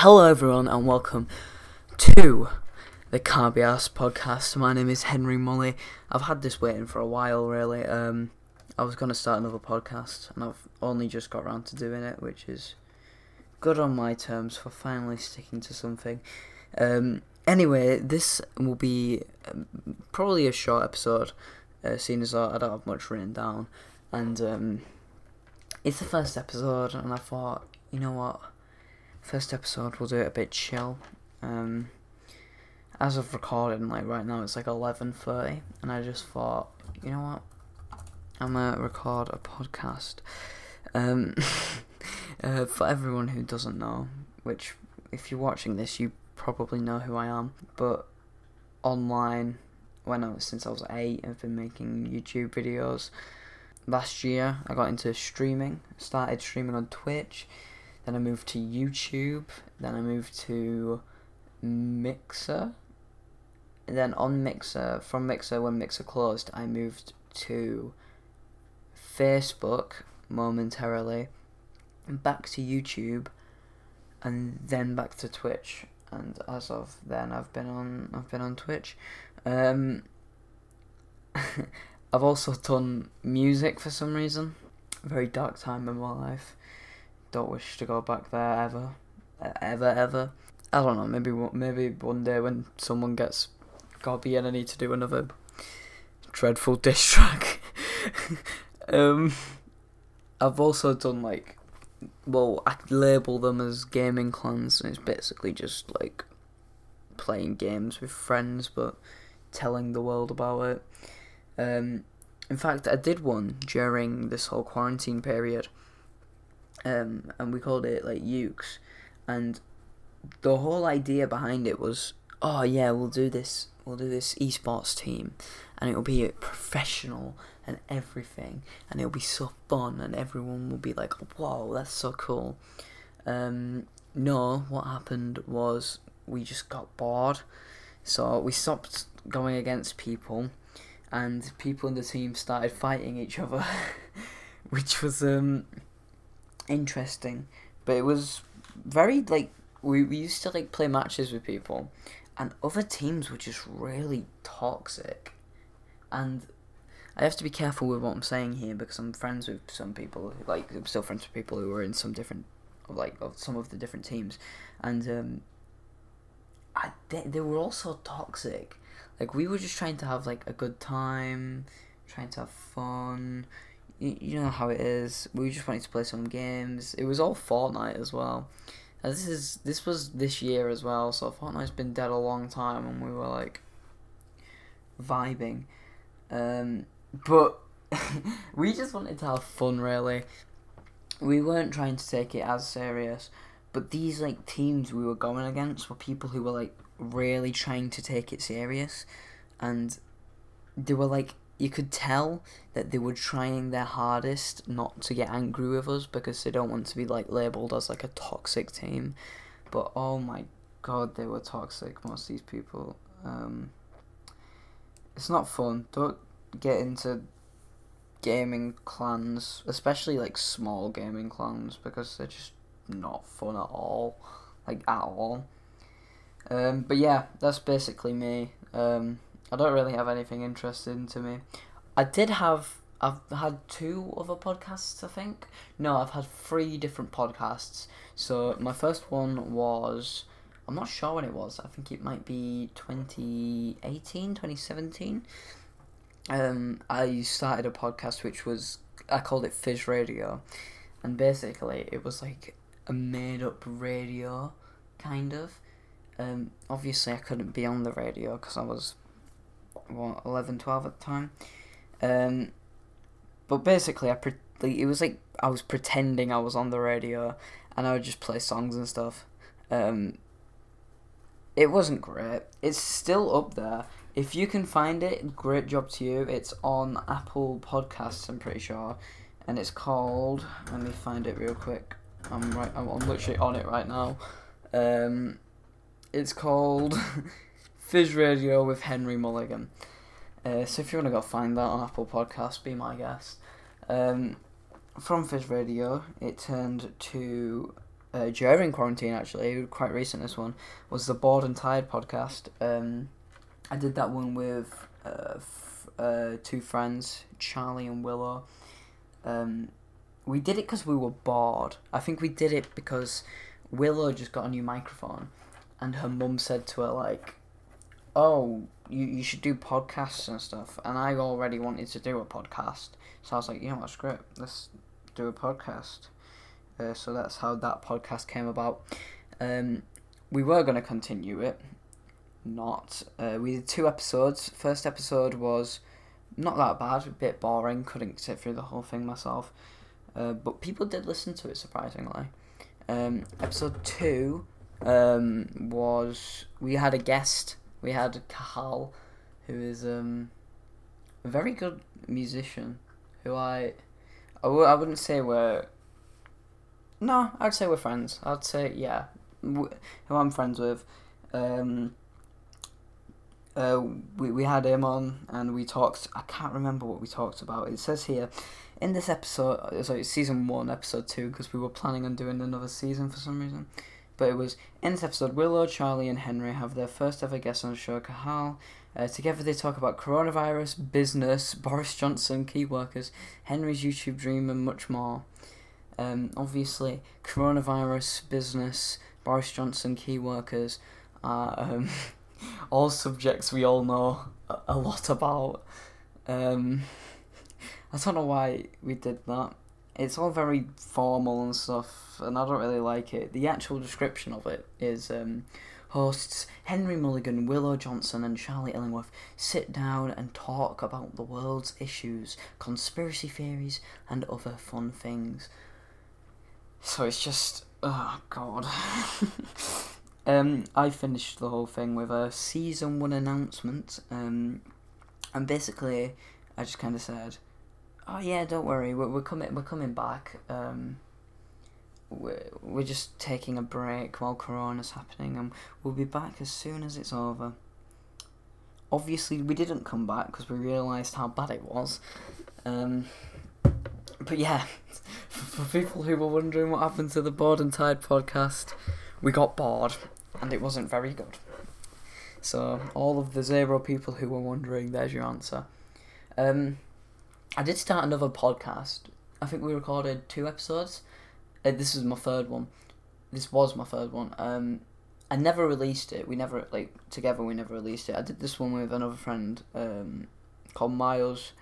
Hello, everyone, and welcome to the Can't Be Asked podcast. My name is Henry Molly. I've had this waiting for a while, really. Um, I was going to start another podcast, and I've only just got around to doing it, which is good on my terms for finally sticking to something. Um, anyway, this will be um, probably a short episode, uh, seeing as I don't have much written down, and um, it's the first episode, and I thought, you know what? First episode, we'll do it a bit chill. Um, as of recording, like right now, it's like eleven thirty, and I just thought, you know what? I'm gonna record a podcast. Um, uh, for everyone who doesn't know, which if you're watching this, you probably know who I am. But online, when I was since I was eight, I've been making YouTube videos. Last year, I got into streaming. Started streaming on Twitch. Then I moved to YouTube. Then I moved to Mixer. And then on Mixer, from Mixer, when Mixer closed, I moved to Facebook momentarily, back to YouTube, and then back to Twitch. And as of then, I've been on I've been on Twitch. Um, I've also done music for some reason. Very dark time in my life don't wish to go back there ever, ever, ever. I don't know. Maybe maybe one day when someone gets Gobby and I need to do another dreadful diss track. um, I've also done like, well, I label them as gaming clans. And it's basically just like playing games with friends, but telling the world about it. Um, in fact, I did one during this whole quarantine period um, and we called it like Ukes, and the whole idea behind it was, oh yeah, we'll do this, we'll do this esports team, and it'll be professional and everything, and it'll be so fun, and everyone will be like, whoa, that's so cool. Um, no, what happened was we just got bored, so we stopped going against people, and people in the team started fighting each other, which was um interesting, but it was very like we, we used to like play matches with people, and other teams were just really toxic, and I have to be careful with what I'm saying here because I'm friends with some people like I'm still friends with people who are in some different like of some of the different teams, and um, I they, they were also toxic. Like we were just trying to have like a good time, trying to have fun you, know how it is. We just wanted to play some games. It was all Fortnite as well. This is this was this year as well, so Fortnite's been dead a long time, and we were like vibing. Um, but we just wanted to have fun, really. We weren't trying to take it as serious, but these like teams we were going against were people who were like really trying to take it serious, and they were like you could tell that they were trying their hardest not to get angry with us because they don't want to be like labeled as like a toxic team. But oh my god, they were toxic. Most of these people. Um, it's not fun. Don't get into gaming clans, especially like small gaming clans, because they're just not fun at all, like at all. Um, but yeah, that's basically me. Um, I don't really have anything interesting to me. I did have I've had two other podcasts, I think. No, I've had three different podcasts. So my first one was I'm not sure when it was. I think it might be 2018, 2017. Um, I started a podcast which was I called it Fizz Radio, and basically it was like a made up radio, kind of. Um, obviously I couldn't be on the radio because I was what 11, 12 at the time. Um, but basically, I pre- like, it was like I was pretending I was on the radio, and I would just play songs and stuff. Um, it wasn't great. It's still up there. If you can find it, great job to you. It's on Apple Podcasts, I'm pretty sure, and it's called. Let me find it real quick. I'm right. I'm, I'm literally on it right now. Um, it's called Fizz Radio with Henry Mulligan. Uh, so if you want to go find that on Apple Podcasts, be my guest. Um, from Fizz Radio, it turned to uh, during quarantine actually, quite recent. This one was the Bored and Tired podcast. Um, I did that one with uh, f- uh, two friends, Charlie and Willow. Um, we did it because we were bored. I think we did it because Willow just got a new microphone, and her mum said to her like, "Oh, you you should do podcasts and stuff." And I already wanted to do a podcast, so I was like, "You know what, screw it, let's do a podcast." Uh, so that's how that podcast came about. Um, we were gonna continue it, not. Uh, we did two episodes. First episode was not that bad, a bit boring. Couldn't sit through the whole thing myself, uh, but people did listen to it surprisingly. Um, episode two um, was we had a guest. We had Kahal, who is um, a very good musician. Who I, I w- I wouldn't say we're. No, I'd say we're friends. I'd say yeah, w- who I'm friends with. Um, uh, we, we had him on and we talked. I can't remember what we talked about. It says here in this episode, uh, sorry, season one, episode two, because we were planning on doing another season for some reason. But it was in this episode, Willow, Charlie, and Henry have their first ever guest on the show, Kahal. Uh, together they talk about coronavirus, business, Boris Johnson, key workers, Henry's YouTube dream, and much more. Um, obviously, coronavirus, business, Boris Johnson, key workers are um, all subjects we all know a, lot about. Um, I don't know why we did that. It's all very formal and stuff, and I don't really like it. The actual description of it is um, hosts Henry Mulligan, Willow Johnson, and Charlie Illingworth sit down and talk about the world's issues, conspiracy theories, and other fun things. So it's just, oh god. um, I finished the whole thing with a season one announcement, um, and basically, I just kind of said, "Oh yeah, don't worry, we're, we're coming, we're coming back. Um, we're we're just taking a break while Corona's happening, and we'll be back as soon as it's over." Obviously, we didn't come back because we realised how bad it was. Um, but yeah, for people who were wondering what happened to the Bored and Tired podcast, we got bored and it wasn't very good. So, all of the zero people who were wondering, there's your answer. Um, I did start another podcast. I think we recorded two episodes. Uh, this is my third one. This was my third one. Um, I never released it. We never like together. We never released it. I did this one with another friend um, called Miles.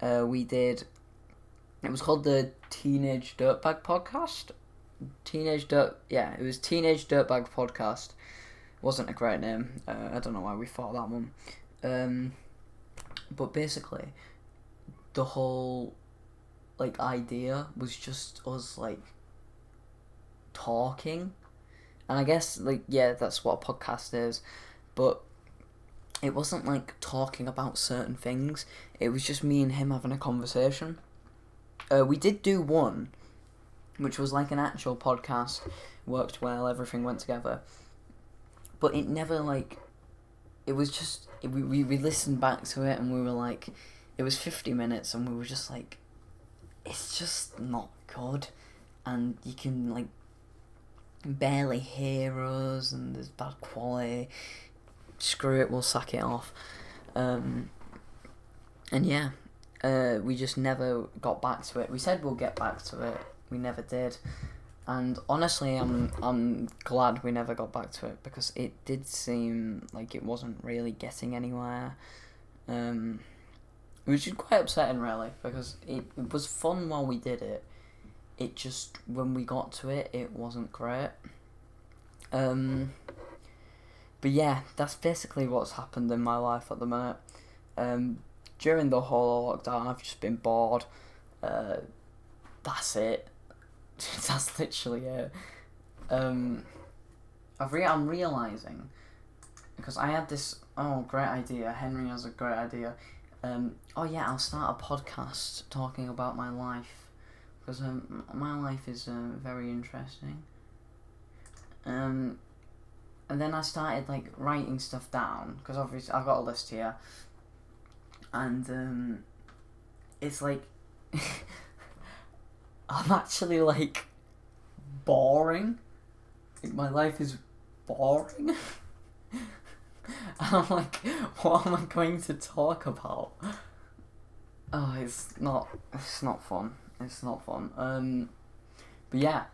Uh, we did. It was called the Teenage Dirtbag Podcast. Teenage Dirt. Yeah, it was Teenage Dirtbag Podcast. Wasn't a great name. Uh, I don't know why we thought that one. Um, but basically, the whole like idea was just us like talking and I guess like yeah, that's what a podcast is, but it wasn't like talking about certain things. It was just me and him having a conversation. Uh, we did do one, which was like an actual podcast, worked well, everything went together, but it never like. It was just we we we listened back to it and we were like, it was fifty minutes and we were just like, it's just not good, and you can like barely hear us and there's bad quality. Screw it, we'll sack it off. Um, and yeah, uh, we just never got back to it. We said we'll get back to it. We never did. And honestly, I'm I'm glad we never got back to it because it did seem like it wasn't really getting anywhere. Um, which is quite upsetting, really, because it, it was fun while we did it it just when we got to it, it wasn't great. Um, but yeah, that's basically what's happened in my life at the minute. Um, during the whole lockdown, I've just been bored. Uh, that's it. that's literally it. Um, I've re- I'm realizing because I had this oh great idea. Henry has a great idea. Um, oh yeah, I'll start a podcast talking about my life because um, my life is uh, very interesting. Um, and then I started like writing stuff down because obviously I've got a list here, and um, it's like I'm actually like boring like, my life is boring. I'm like, what am I going to talk about? Oh, it's not. It's not fun. It's not fun. Um, but yeah,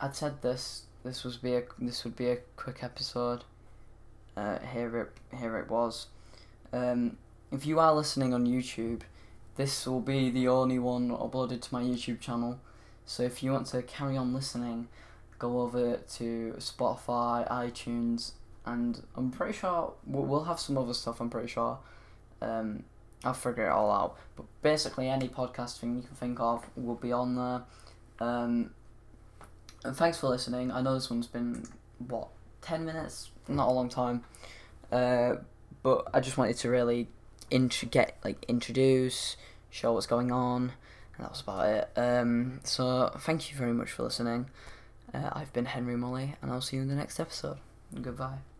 I'd said this. This was be a. This would be a quick episode. Uh, here it here it was. Um, if you are listening on YouTube, this will be the only one uploaded to my YouTube channel. So if you want to carry on listening, go over to Spotify, iTunes, and I'm pretty sure we'll have some other stuff. I'm pretty sure. Um, I'll figure it all out. But basically, any podcast thing you can think of will be on there. Um, and thanks for listening. I know this one's been what ten minutes, not a long time. Uh, but I just wanted to really int- get like introduce, show what's going on, and that was about it. Um, so thank you very much for listening. Uh, I've been Henry Molly, and I'll see you in the next episode. Goodbye.